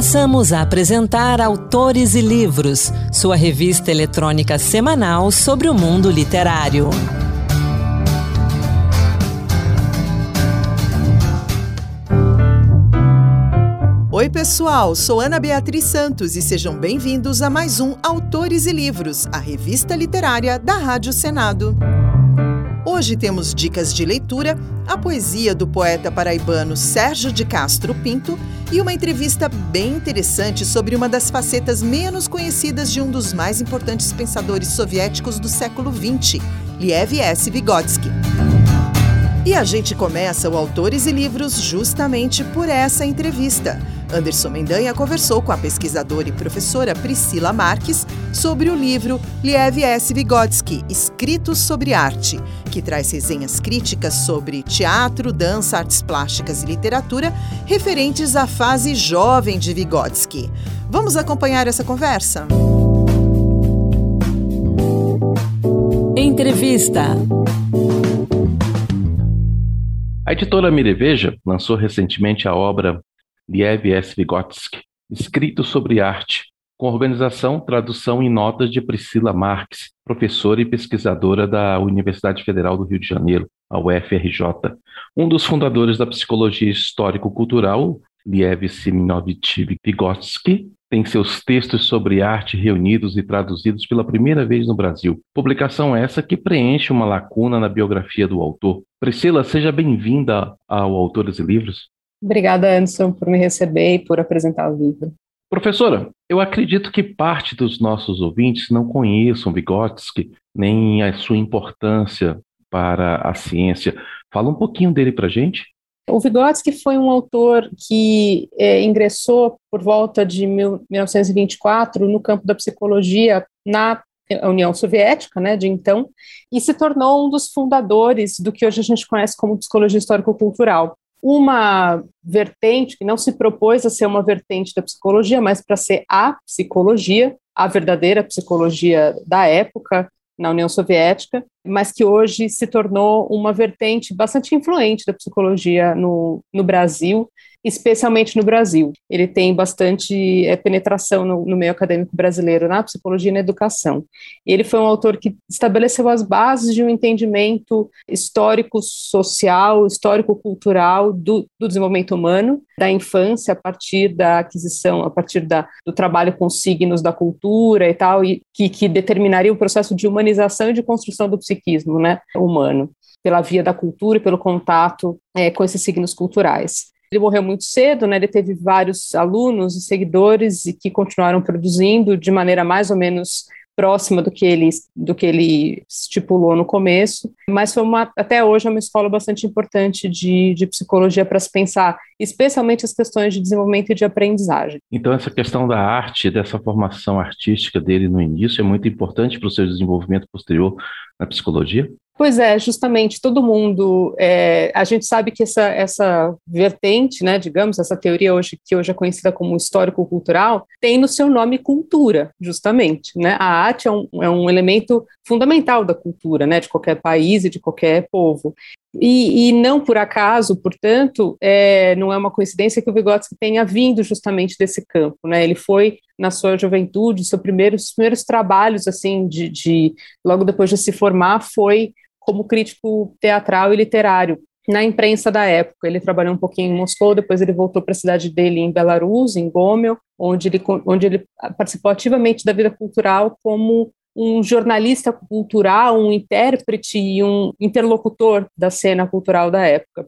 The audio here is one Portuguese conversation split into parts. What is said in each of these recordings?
Passamos a apresentar Autores e Livros, sua revista eletrônica semanal sobre o mundo literário. Oi, pessoal, sou Ana Beatriz Santos e sejam bem-vindos a mais um Autores e Livros, a revista literária da Rádio Senado. Hoje temos dicas de leitura, a poesia do poeta paraibano Sérgio de Castro Pinto e uma entrevista bem interessante sobre uma das facetas menos conhecidas de um dos mais importantes pensadores soviéticos do século XX, Liev S. Vygotsky. E a gente começa o Autores e Livros justamente por essa entrevista. Anderson Mendanha conversou com a pesquisadora e professora Priscila Marques sobre o livro Liev S. Vygotsky, Escritos sobre Arte, que traz resenhas críticas sobre teatro, dança, artes plásticas e literatura referentes à fase jovem de Vygotsky. Vamos acompanhar essa conversa? Entrevista. A editora Mireveja lançou recentemente a obra Liev S. Vygotsky, Escrito sobre Arte, com organização, tradução e notas de Priscila Marques, professora e pesquisadora da Universidade Federal do Rio de Janeiro, a UFRJ. Um dos fundadores da psicologia histórico-cultural, Liev Siminovich Vygotsky, tem seus textos sobre arte reunidos e traduzidos pela primeira vez no Brasil. Publicação essa que preenche uma lacuna na biografia do autor. Priscila, seja bem-vinda ao Autores e Livros. Obrigada, Anderson, por me receber e por apresentar o livro. Professora, eu acredito que parte dos nossos ouvintes não conheçam Vygotsky, nem a sua importância para a ciência. Fala um pouquinho dele para gente. O Vygotsky foi um autor que é, ingressou por volta de 1924 no campo da psicologia na União Soviética, né, de então, e se tornou um dos fundadores do que hoje a gente conhece como psicologia histórico-cultural. Uma vertente que não se propôs a ser uma vertente da psicologia, mas para ser a psicologia, a verdadeira psicologia da época, na União Soviética, mas que hoje se tornou uma vertente bastante influente da psicologia no, no Brasil especialmente no Brasil. Ele tem bastante é, penetração no, no, meio acadêmico brasileiro na psicologia e na educação. Ele foi um autor que estabeleceu as bases de um entendimento histórico-social, histórico-cultural do, do, desenvolvimento humano, da infância, a partir da aquisição, a partir da, do trabalho com signos da cultura e tal, e que, que determinaria o processo de humanização e de construção do psiquismo né, humano pela via da cultura e pelo contato é, com esses signos culturais. Ele morreu muito cedo, né? Ele teve vários alunos e seguidores e que continuaram produzindo de maneira mais ou menos próxima do que ele do que ele estipulou no começo, mas foi uma até hoje é uma escola bastante importante de, de psicologia para se pensar, especialmente as questões de desenvolvimento e de aprendizagem. Então essa questão da arte, dessa formação artística dele no início é muito importante para o seu desenvolvimento posterior na psicologia? Pois é, justamente, todo mundo, é, a gente sabe que essa, essa vertente, né, digamos, essa teoria hoje, que hoje é conhecida como histórico-cultural, tem no seu nome cultura, justamente, né, a arte é um, é um elemento fundamental da cultura, né, de qualquer país e de qualquer povo, e, e, não por acaso, portanto, é, não é uma coincidência que o Vygotsky tenha vindo justamente desse campo, né? Ele foi na sua juventude, seu primeiro, os primeiros trabalhos, assim, de, de logo depois de se formar, foi como crítico teatral e literário na imprensa da época. Ele trabalhou um pouquinho em Moscou, depois ele voltou para a cidade dele em Belarus, em Gomel, onde ele, onde ele participou ativamente da vida cultural como um jornalista cultural, um intérprete e um interlocutor da cena cultural da época.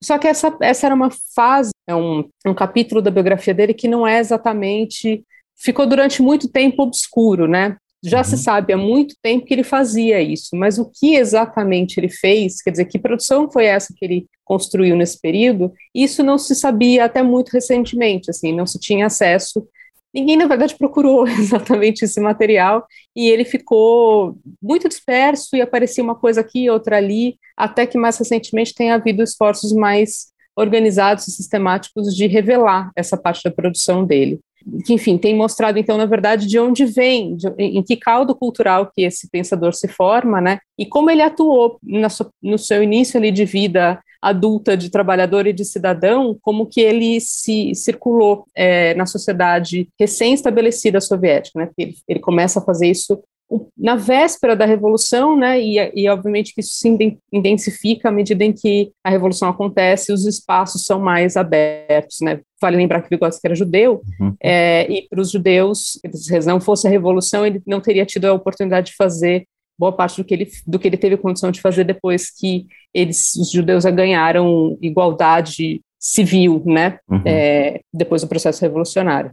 Só que essa, essa era uma fase, é um, um capítulo da biografia dele que não é exatamente. ficou durante muito tempo obscuro, né? Já uhum. se sabe há muito tempo que ele fazia isso, mas o que exatamente ele fez, quer dizer, que produção foi essa que ele construiu nesse período, isso não se sabia até muito recentemente, assim, não se tinha acesso. Ninguém, na verdade, procurou exatamente esse material e ele ficou muito disperso e aparecia uma coisa aqui, outra ali, até que mais recentemente tem havido esforços mais organizados e sistemáticos de revelar essa parte da produção dele que, enfim, tem mostrado, então, na verdade, de onde vem, de, em que caldo cultural que esse pensador se forma, né, e como ele atuou sua, no seu início ali de vida adulta de trabalhador e de cidadão, como que ele se circulou é, na sociedade recém-estabelecida soviética, né? Ele, ele começa a fazer isso na véspera da Revolução, né, e, e, obviamente que isso se intensifica à medida em que a Revolução acontece, os espaços são mais abertos, né, vale lembrar que Vygotsky era judeu, uhum. é, e para os judeus, se não fosse a Revolução, ele não teria tido a oportunidade de fazer boa parte do que ele, do que ele teve condição de fazer depois que eles, os judeus ganharam igualdade civil, né, uhum. é, depois do processo revolucionário.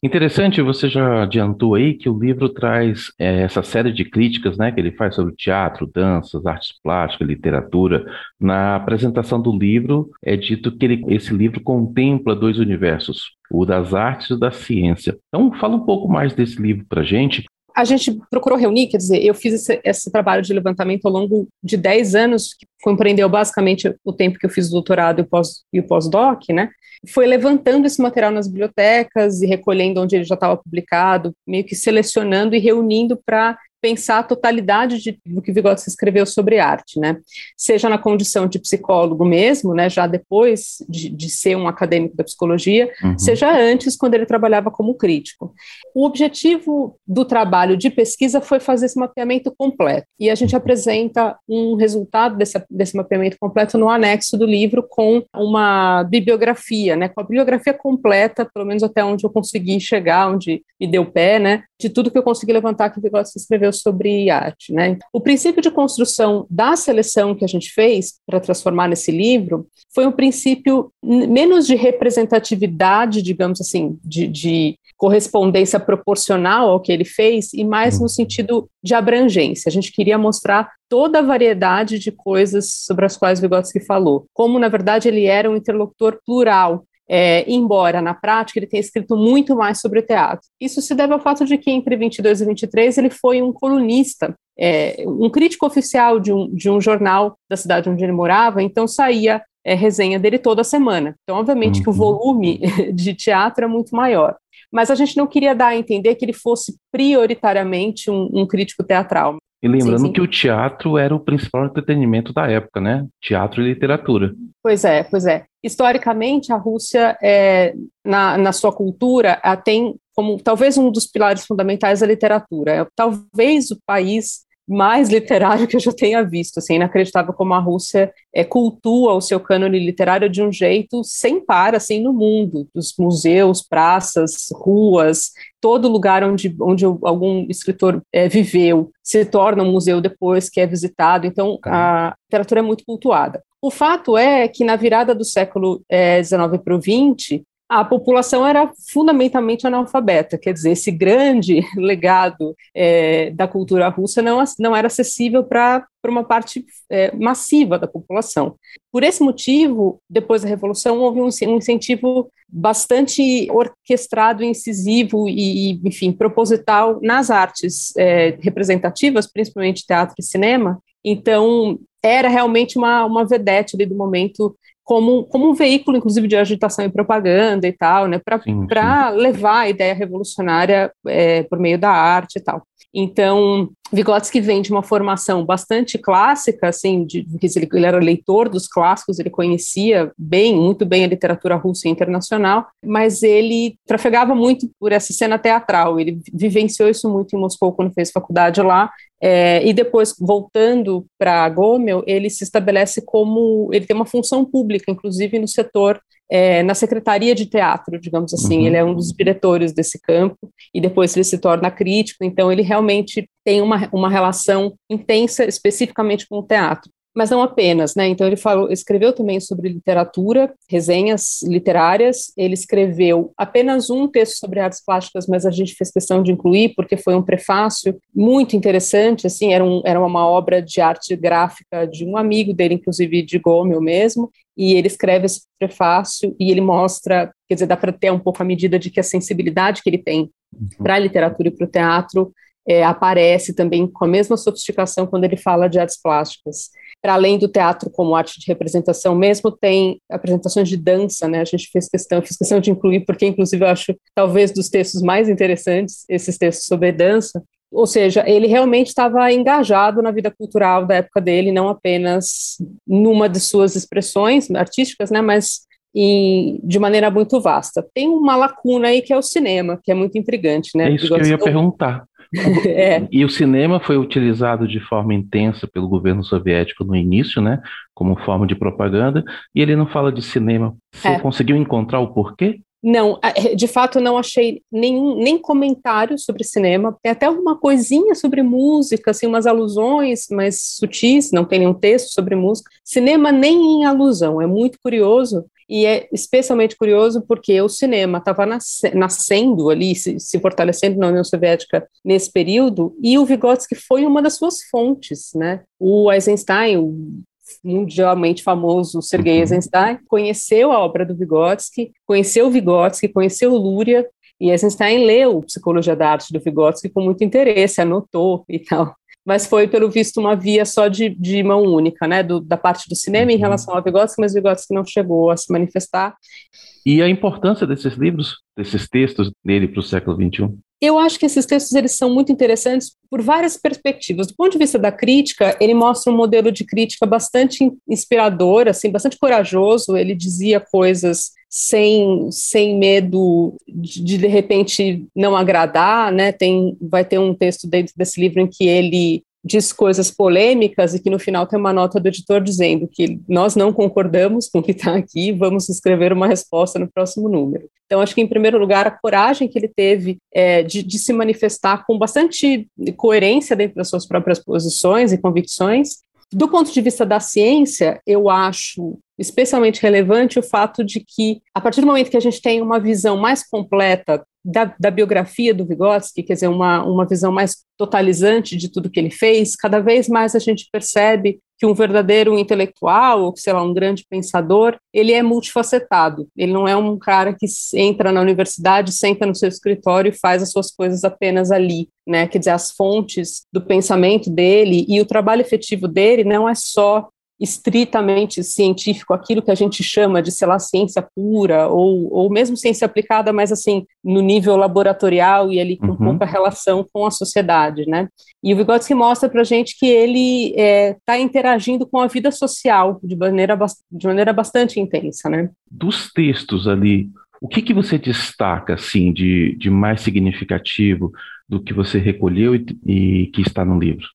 Interessante, você já adiantou aí que o livro traz é, essa série de críticas né, que ele faz sobre teatro, danças, artes plásticas, literatura. Na apresentação do livro, é dito que ele, esse livro contempla dois universos, o das artes e o da ciência. Então, fala um pouco mais desse livro para gente. A gente procurou reunir, quer dizer, eu fiz esse, esse trabalho de levantamento ao longo de 10 anos, que compreendeu basicamente o tempo que eu fiz o doutorado e o pós-doc, né? foi levantando esse material nas bibliotecas e recolhendo onde ele já estava publicado, meio que selecionando e reunindo para pensar a totalidade de, do que Vygotsky escreveu sobre arte, né? Seja na condição de psicólogo mesmo, né? Já depois de, de ser um acadêmico da psicologia, uhum. seja antes quando ele trabalhava como crítico. O objetivo do trabalho de pesquisa foi fazer esse mapeamento completo e a gente apresenta um resultado desse, desse mapeamento completo no anexo do livro com uma bibliografia, né? Com a bibliografia completa, pelo menos até onde eu consegui chegar, onde me deu pé, né? De tudo que eu consegui levantar que Vygotsky escreveu escreveu sobre arte, né? O princípio de construção da seleção que a gente fez para transformar nesse livro foi um princípio menos de representatividade, digamos assim, de, de correspondência proporcional ao que ele fez e mais no uhum. sentido de abrangência. A gente queria mostrar toda a variedade de coisas sobre as quais Vygotsky falou, como na verdade ele era um interlocutor plural é, embora na prática ele tenha escrito muito mais sobre o teatro. Isso se deve ao fato de que entre 22 e 23 ele foi um colunista, é, um crítico oficial de um, de um jornal da cidade onde ele morava, então saía é, resenha dele toda semana. Então, obviamente, uhum. que o uhum. volume de teatro é muito maior. Mas a gente não queria dar a entender que ele fosse prioritariamente um, um crítico teatral. E lembrando sim, sim. que o teatro era o principal entretenimento da época, né? Teatro e literatura. Pois é, pois é. Historicamente, a Rússia, é, na, na sua cultura, tem como talvez um dos pilares fundamentais a literatura. É, talvez o país mais literário que eu já tenha visto, assim, inacreditável como a Rússia é, cultua o seu cânone literário de um jeito sem par, assim, no mundo, dos museus, praças, ruas, todo lugar onde, onde algum escritor é, viveu se torna um museu depois que é visitado, então a literatura é muito cultuada. O fato é que na virada do século XIX é, para o XX, a população era fundamentalmente analfabeta, quer dizer, esse grande legado é, da cultura russa não, não era acessível para uma parte é, massiva da população. Por esse motivo, depois da Revolução, houve um, um incentivo bastante orquestrado, incisivo e, enfim, proposital nas artes é, representativas, principalmente teatro e cinema. Então, era realmente uma, uma vedete ali do momento como, como um veículo, inclusive, de agitação e propaganda e tal, né, para levar a ideia revolucionária é, por meio da arte e tal. Então, Vygotsky vem de uma formação bastante clássica, assim, de, ele, ele era leitor dos clássicos, ele conhecia bem, muito bem a literatura russa e internacional, mas ele trafegava muito por essa cena teatral, ele vivenciou isso muito em Moscou quando fez faculdade lá, é, e depois, voltando para Gomel, ele se estabelece como, ele tem uma função pública, inclusive no setor é, na secretaria de teatro, digamos assim. Uhum. Ele é um dos diretores desse campo e depois ele se torna crítico. Então, ele realmente tem uma, uma relação intensa especificamente com o teatro mas não apenas, né? Então ele falou, escreveu também sobre literatura, resenhas literárias. Ele escreveu apenas um texto sobre artes plásticas, mas a gente fez questão de incluir porque foi um prefácio muito interessante. Assim, era, um, era uma obra de arte gráfica de um amigo dele, inclusive de Gomel mesmo. E ele escreve esse prefácio e ele mostra, quer dizer, dá para ter um pouco a medida de que a sensibilidade que ele tem uhum. para a literatura e para o teatro é, aparece também com a mesma sofisticação quando ele fala de artes plásticas para além do teatro como arte de representação mesmo, tem apresentações de dança, né? A gente fez questão, fiz questão de incluir, porque inclusive eu acho talvez dos textos mais interessantes, esses textos sobre dança. Ou seja, ele realmente estava engajado na vida cultural da época dele, não apenas numa de suas expressões artísticas, né, mas em, de maneira muito vasta. Tem uma lacuna aí que é o cinema, que é muito intrigante, né? É isso que eu ia perguntar. É. E o cinema foi utilizado de forma intensa pelo governo soviético no início, né, como forma de propaganda, e ele não fala de cinema. Você é. conseguiu encontrar o porquê? Não, de fato não achei nenhum, nem comentário sobre cinema, tem até uma coisinha sobre música, assim, umas alusões mais sutis, não tem nenhum texto sobre música. Cinema nem em alusão, é muito curioso, e é especialmente curioso porque o cinema estava nascendo ali, se, se, fortalecendo na União Soviética nesse período, e o Vygotsky foi uma das suas fontes, né? O Eisenstein, o mundialmente famoso Sergei uhum. Eisenstein, conheceu a obra do Vygotsky, conheceu o Vygotsky, conheceu o Luria, e Eisenstein leu Psicologia da Arte do Vygotsky com muito interesse, anotou e tal. Mas foi, pelo visto, uma via só de, de mão única, né, do, da parte do cinema em uhum. relação ao Vygotsky, mas Vygotsky não chegou a se manifestar. E a importância desses livros, desses textos dele para o século XXI? Eu acho que esses textos eles são muito interessantes por várias perspectivas. Do ponto de vista da crítica, ele mostra um modelo de crítica bastante inspirador, assim, bastante corajoso. Ele dizia coisas sem, sem medo de, de, repente não agradar, né? Tem vai ter um texto dentro desse livro em que ele diz coisas polêmicas e que no final tem uma nota do editor dizendo que nós não concordamos com o que está aqui, vamos escrever uma resposta no próximo número. Então, acho que, em primeiro lugar, a coragem que ele teve é, de, de se manifestar com bastante coerência dentro das suas próprias posições e convicções, do ponto de vista da ciência, eu acho especialmente relevante o fato de que, a partir do momento que a gente tem uma visão mais completa da, da, biografia do Vygotsky, quer dizer, uma, uma visão mais totalizante de tudo que ele fez, cada vez mais a gente percebe que um verdadeiro intelectual, ou sei lá, um grande pensador, ele é multifacetado. Ele não é um cara que entra na universidade, senta no seu escritório e faz as suas coisas apenas ali, né? Quer dizer, as fontes do pensamento dele e o trabalho efetivo dele não é só estritamente científico, aquilo que a gente chama de, sei lá, ciência pura, ou, ou mesmo ciência aplicada, mas assim, no nível laboratorial e ali com uhum. pouca relação com a sociedade, né? E o Vygotsky mostra para a gente que ele está é, tá interagindo com a vida social de maneira, de maneira bastante intensa, né? Dos textos ali, o que, que você destaca, assim, de, de mais significativo do que você recolheu e, e que está no livro?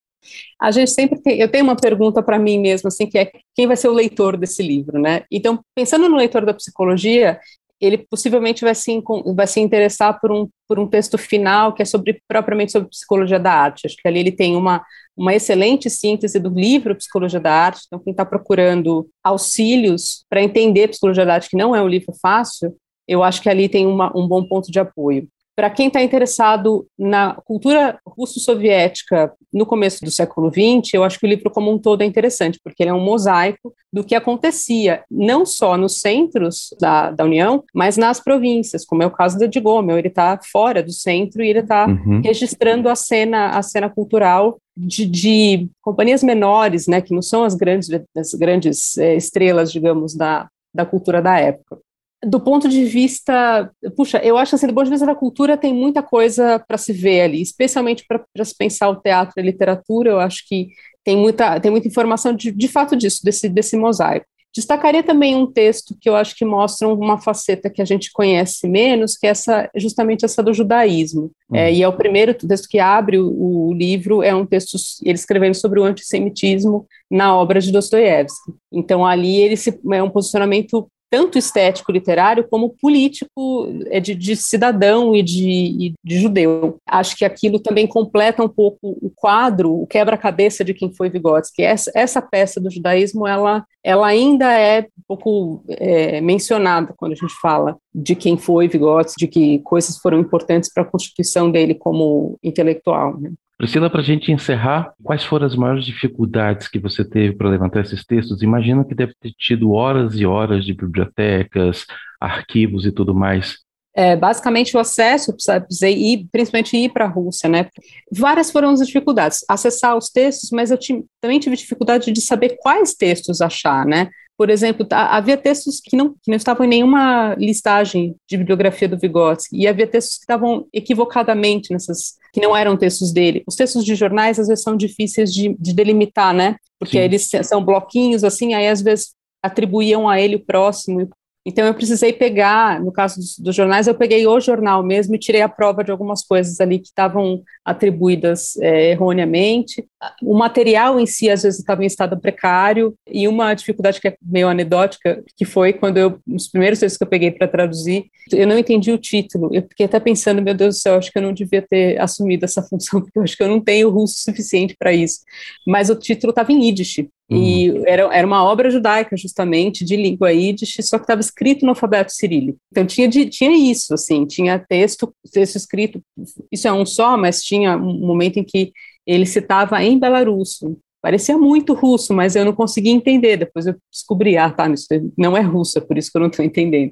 A gente sempre tem, eu tenho uma pergunta para mim mesmo, assim, que é quem vai ser o leitor desse livro, né? Então, pensando no leitor da psicologia, ele possivelmente vai se, vai se interessar por um, por um texto final que é sobre propriamente sobre psicologia da arte. Acho que ali ele tem uma, uma excelente síntese do livro Psicologia da Arte. Então, quem está procurando auxílios para entender psicologia da arte, que não é um livro fácil, eu acho que ali tem uma, um bom ponto de apoio. Para quem está interessado na cultura russo-soviética no começo do século XX, eu acho que o livro como um todo é interessante, porque ele é um mosaico do que acontecia, não só nos centros da, da União, mas nas províncias, como é o caso da de Gomel, ele está fora do centro e ele está uhum. registrando a cena, a cena cultural de, de, companhias menores, né, que não são as grandes, as grandes é, estrelas, digamos, da, da cultura da época do ponto de vista, puxa, eu acho assim, do ponto de vista da cultura tem muita coisa para se ver ali, especialmente para se pensar o teatro e a literatura, eu acho que tem muita, tem muita informação de, de fato disso, desse, desse mosaico. Destacaria também um texto que eu acho que mostra uma faceta que a gente conhece menos, que é essa, justamente essa do judaísmo. Uhum. É, e é o primeiro texto que abre o, o, livro, é um texto, ele escrevendo sobre o antissemitismo na obra de Dostoiévski. Então, ali ele se, é um posicionamento tanto estético literário como político é de, de cidadão e de, de, judeu. Acho que aquilo também completa um pouco o quadro, o quebra-cabeça de quem foi Vygotsky. Essa, essa peça do judaísmo, ela, ela ainda é um pouco é, mencionada quando a gente fala de quem foi Vygotsky, de que coisas foram importantes para a constituição dele como intelectual. Né? Priscila, para a gente encerrar, quais foram as maiores dificuldades que você teve para levantar esses textos? Imagino que deve ter tido horas e horas de bibliotecas, arquivos e tudo mais. É, basicamente o acesso, precisei principalmente ir para a Rússia, né? Várias foram as dificuldades, acessar os textos, mas eu também tive dificuldade de saber quais textos achar, né? Por exemplo, havia textos que não, que não estavam em nenhuma listagem de bibliografia do Vygotsky, e havia textos que estavam equivocadamente nessas, que não eram textos dele. Os textos de jornais, às vezes, são difíceis de, de delimitar, né? Porque Sim. eles são bloquinhos, assim, aí às vezes atribuíam a ele o próximo, então eu precisei pegar, no caso dos, dos, jornais, eu peguei o jornal mesmo e tirei a prova de algumas coisas ali que estavam atribuídas é, erroneamente. O material em si às vezes estava em estado precário e uma dificuldade que é meio anedótica, que foi quando eu, nos primeiros textos que eu peguei para traduzir, eu não entendi o título. Eu fiquei até pensando, meu Deus do céu, acho que eu não devia ter assumido essa função, porque eu acho que eu não tenho russo suficiente para isso. Mas o título estava em Yiddish. E uhum. era, era uma obra judaica, justamente, de língua Yiddish, só que estava escrito no alfabeto cirílico. Então tinha, de, tinha isso, assim, tinha texto, texto escrito, isso é um só, mas tinha um momento em que ele citava em belarusso. Parecia muito russo, mas eu não conseguia entender. Depois eu descobri, ah, tá, isso não é russo, é por isso que eu não estou entendendo.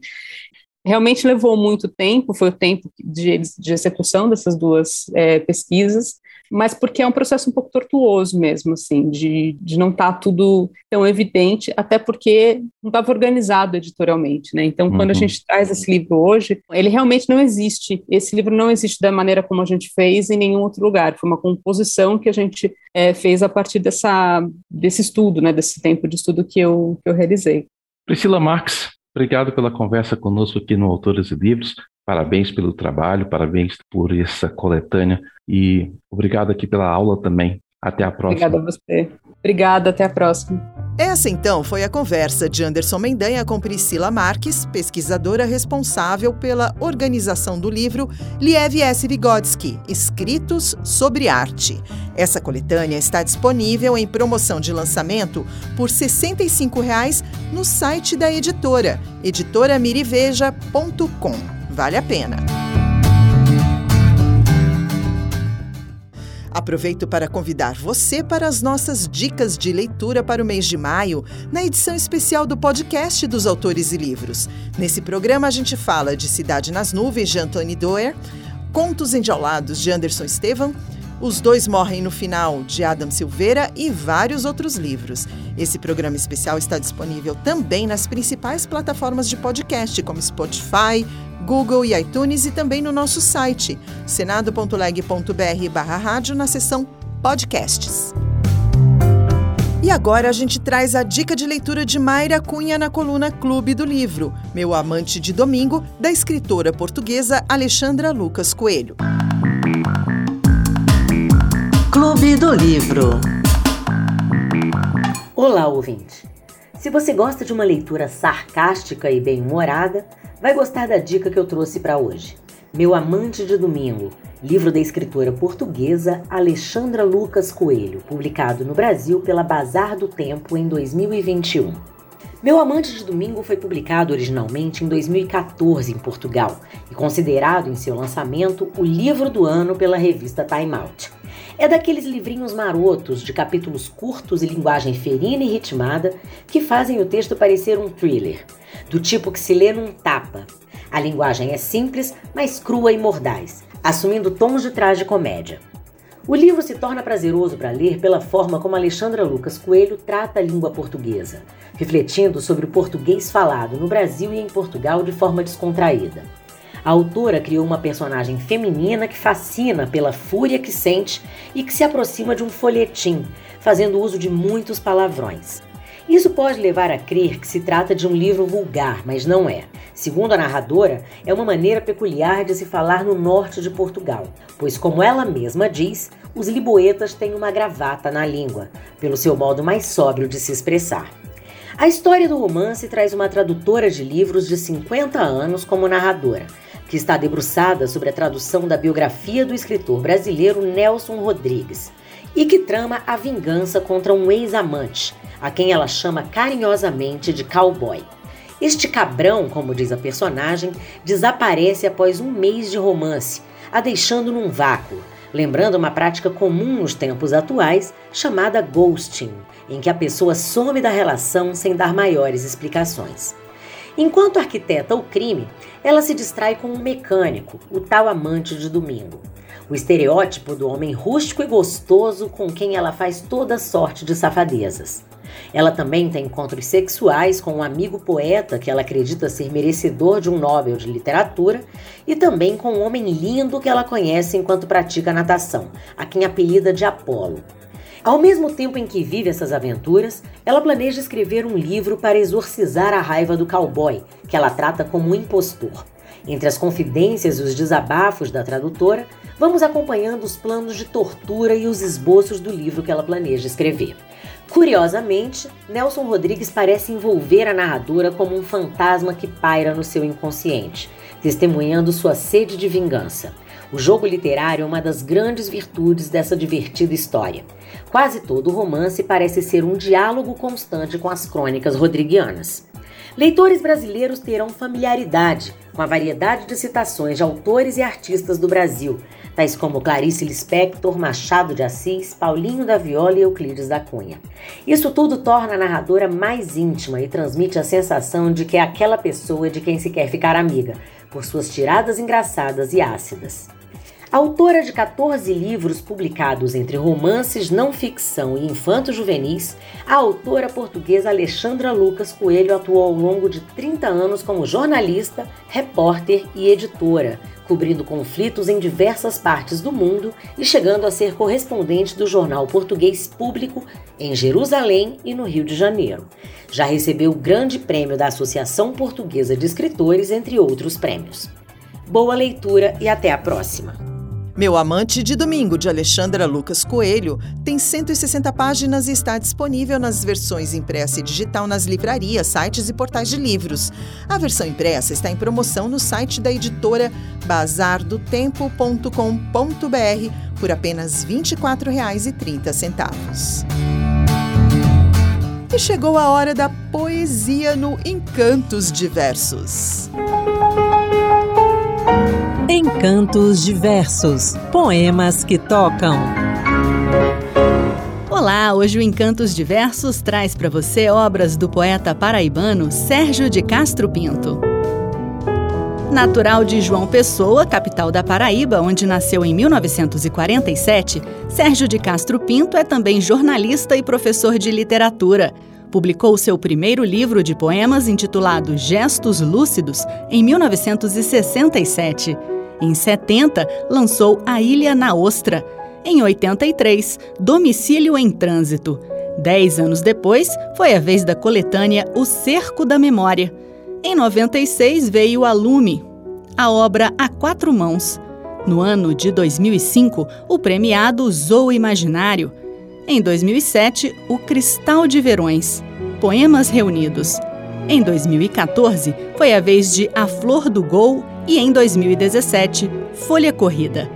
Realmente levou muito tempo, foi o tempo de, de execução dessas duas é, pesquisas, mas porque é um processo um pouco tortuoso mesmo, assim, de, de não estar tá tudo tão evidente, até porque não estava organizado editorialmente, né? Então, quando uhum. a gente traz esse livro hoje, ele realmente não existe. Esse livro não existe da maneira como a gente fez em nenhum outro lugar. Foi uma composição que a gente é, fez a partir dessa, desse estudo, né? Desse tempo de estudo que eu, que eu realizei. Priscila Marx, obrigado pela conversa conosco aqui no Autores e Livros. Parabéns pelo trabalho, parabéns por essa coletânea e obrigado aqui pela aula também. Até a próxima. Obrigada a você. Obrigada, até a próxima. Essa então foi a conversa de Anderson Mendanha com Priscila Marques, pesquisadora responsável pela organização do livro Liev S. Vygotsky, Escritos sobre Arte. Essa coletânea está disponível em promoção de lançamento por R$ 65,00 no site da editora, editoramiriveja.com. Vale a pena. Aproveito para convidar você para as nossas dicas de leitura para o mês de maio, na edição especial do podcast dos Autores e Livros. Nesse programa, a gente fala de Cidade nas Nuvens, de Anthony Doerr, Contos Enjaulados, de Anderson Estevam, os Dois Morrem no Final, de Adam Silveira e vários outros livros. Esse programa especial está disponível também nas principais plataformas de podcast, como Spotify, Google e iTunes e também no nosso site, senado.leg.br barra rádio na seção podcasts. E agora a gente traz a dica de leitura de Mayra Cunha na coluna Clube do Livro, Meu Amante de Domingo, da escritora portuguesa Alexandra Lucas Coelho. Clube do Livro. Olá, ouvinte. Se você gosta de uma leitura sarcástica e bem-humorada, vai gostar da dica que eu trouxe para hoje. Meu Amante de Domingo, livro da escritora portuguesa Alexandra Lucas Coelho, publicado no Brasil pela Bazar do Tempo em 2021. Meu Amante de Domingo foi publicado originalmente em 2014 em Portugal e considerado em seu lançamento o livro do ano pela revista Time Out. É daqueles livrinhos marotos de capítulos curtos e linguagem ferina e ritmada que fazem o texto parecer um thriller do tipo que se lê num tapa. A linguagem é simples, mas crua e mordaz, assumindo tons de trás de comédia. O livro se torna prazeroso para ler pela forma como Alexandra Lucas Coelho trata a língua portuguesa, refletindo sobre o português falado no Brasil e em Portugal de forma descontraída. A autora criou uma personagem feminina que fascina pela fúria que sente e que se aproxima de um folhetim, fazendo uso de muitos palavrões. Isso pode levar a crer que se trata de um livro vulgar, mas não é. Segundo a narradora, é uma maneira peculiar de se falar no norte de Portugal, pois, como ela mesma diz, os liboetas têm uma gravata na língua, pelo seu modo mais sóbrio de se expressar. A história do romance traz uma tradutora de livros de 50 anos como narradora, que está debruçada sobre a tradução da biografia do escritor brasileiro Nelson Rodrigues e que trama a vingança contra um ex-amante, a quem ela chama carinhosamente de cowboy. Este cabrão, como diz a personagem, desaparece após um mês de romance, a deixando num vácuo, lembrando uma prática comum nos tempos atuais chamada ghosting, em que a pessoa some da relação sem dar maiores explicações. Enquanto arquiteta o crime, ela se distrai com um mecânico, o tal amante de domingo. O estereótipo do homem rústico e gostoso com quem ela faz toda sorte de safadezas. Ela também tem encontros sexuais com um amigo poeta que ela acredita ser merecedor de um Nobel de Literatura e também com um homem lindo que ela conhece enquanto pratica natação, a quem apelida de Apolo. Ao mesmo tempo em que vive essas aventuras, ela planeja escrever um livro para exorcizar a raiva do cowboy, que ela trata como um impostor. Entre as confidências e os desabafos da tradutora, vamos acompanhando os planos de tortura e os esboços do livro que ela planeja escrever. Curiosamente, Nelson Rodrigues parece envolver a narradora como um fantasma que paira no seu inconsciente, testemunhando sua sede de vingança. O jogo literário é uma das grandes virtudes dessa divertida história. Quase todo o romance parece ser um diálogo constante com as crônicas rodriguianas. Leitores brasileiros terão familiaridade com a variedade de citações de autores e artistas do Brasil, tais como Clarice Lispector, Machado de Assis, Paulinho da Viola e Euclides da Cunha. Isso tudo torna a narradora mais íntima e transmite a sensação de que é aquela pessoa de quem se quer ficar amiga, por suas tiradas engraçadas e ácidas. Autora de 14 livros publicados entre romances, não ficção e infanto-juvenis, a autora portuguesa Alexandra Lucas Coelho atuou ao longo de 30 anos como jornalista, repórter e editora, cobrindo conflitos em diversas partes do mundo e chegando a ser correspondente do jornal português público em Jerusalém e no Rio de Janeiro. Já recebeu o Grande Prêmio da Associação Portuguesa de Escritores, entre outros prêmios. Boa leitura e até a próxima! Meu Amante de Domingo, de Alexandra Lucas Coelho, tem 160 páginas e está disponível nas versões impressa e digital nas livrarias, sites e portais de livros. A versão impressa está em promoção no site da editora bazardotempo.com.br por apenas R$ 24,30. E chegou a hora da poesia no Encantos Diversos. Encantos Diversos Poemas que tocam. Olá, hoje o Encantos Diversos traz para você obras do poeta paraibano Sérgio de Castro Pinto. Natural de João Pessoa, capital da Paraíba, onde nasceu em 1947, Sérgio de Castro Pinto é também jornalista e professor de literatura. Publicou seu primeiro livro de poemas intitulado Gestos Lúcidos em 1967. Em 70, lançou A Ilha na Ostra. Em 83, Domicílio em Trânsito. Dez anos depois, foi a vez da coletânea O Cerco da Memória. Em 96 veio a Lume, a obra A Quatro Mãos. No ano de 2005, o premiado Zoo Imaginário. Em 2007, o Cristal de Verões, Poemas Reunidos. Em 2014, foi a vez de A Flor do Gol e em 2017, Folha Corrida.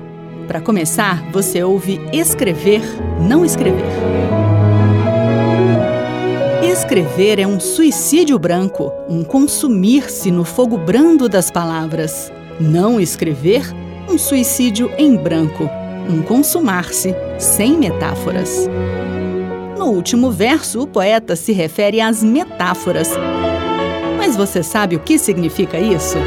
Para começar, você ouve Escrever, Não Escrever. Escrever é um suicídio branco, um consumir-se no fogo brando das palavras. Não escrever, um suicídio em branco, um consumar-se sem metáforas. No último verso, o poeta se refere às metáforas. Mas você sabe o que significa isso?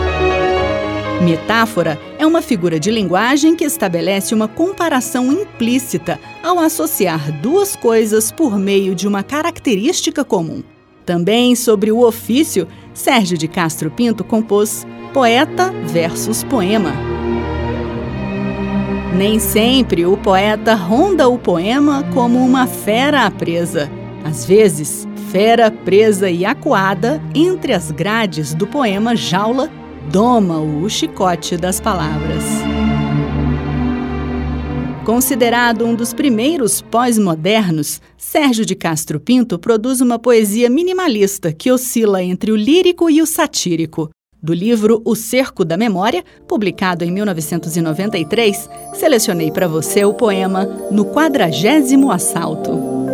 Metáfora é uma figura de linguagem que estabelece uma comparação implícita ao associar duas coisas por meio de uma característica comum. Também sobre o ofício, Sérgio de Castro Pinto compôs Poeta versus Poema. Nem sempre o poeta ronda o poema como uma fera presa. Às vezes, fera presa e acuada entre as grades do poema Jaula doma o chicote das palavras. Considerado um dos primeiros pós-modernos, Sérgio de Castro Pinto produz uma poesia minimalista que oscila entre o lírico e o satírico. Do livro O Cerco da Memória, publicado em 1993, selecionei para você o poema No Quadragésimo Assalto.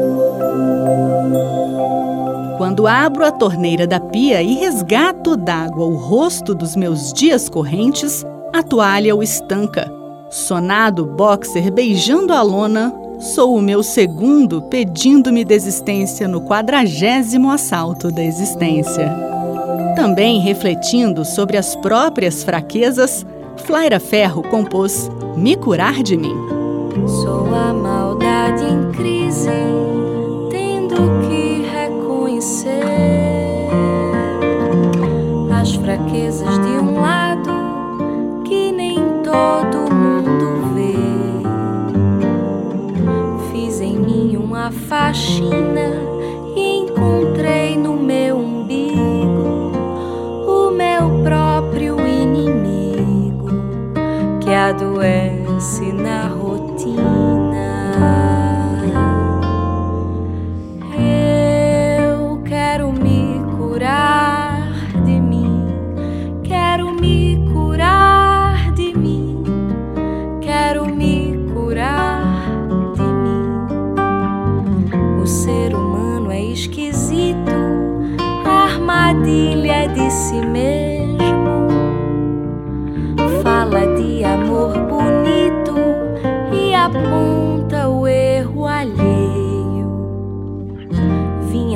Quando abro a torneira da pia e resgato d'água o rosto dos meus dias correntes, a toalha o estanca. Sonado boxer beijando a lona, sou o meu segundo pedindo-me desistência no quadragésimo assalto da existência. Também refletindo sobre as próprias fraquezas, Flaira Ferro compôs Me Curar de Mim. Sou a maldade em crise, as fraquezas de um lado que nem todo mundo vê. Fiz em mim uma faxina e encontrei no meu umbigo o meu próprio inimigo que adoece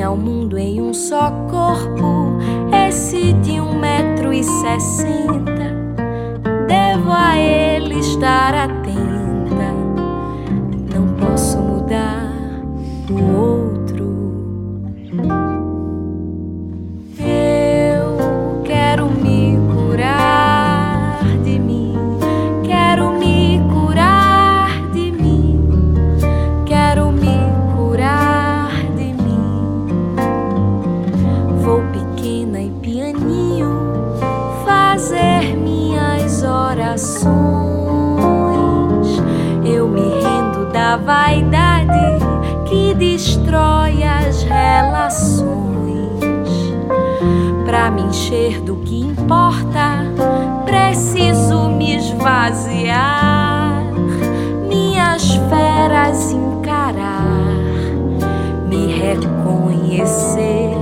Ao mundo em um só corpo, esse de um metro e sessenta. Devo a ele estar atenta. Esvaziar, minhas feras encarar, me reconhecer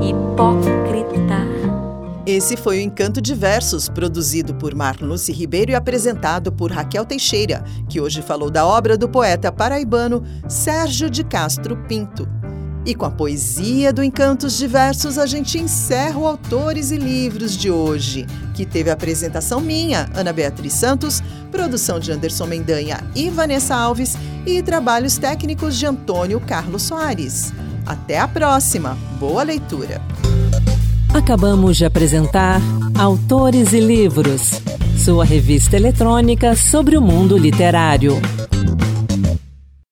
hipócrita. Esse foi o Encanto de Versos, produzido por Marluce Ribeiro e apresentado por Raquel Teixeira, que hoje falou da obra do poeta paraibano Sérgio de Castro Pinto. E com a poesia do Encantos de Versos, a gente encerra o Autores e Livros de hoje, que teve a apresentação minha, Ana Beatriz Santos, produção de Anderson Mendanha e Vanessa Alves e trabalhos técnicos de Antônio Carlos Soares. Até a próxima! Boa leitura! Acabamos de apresentar Autores e Livros, sua revista eletrônica sobre o mundo literário.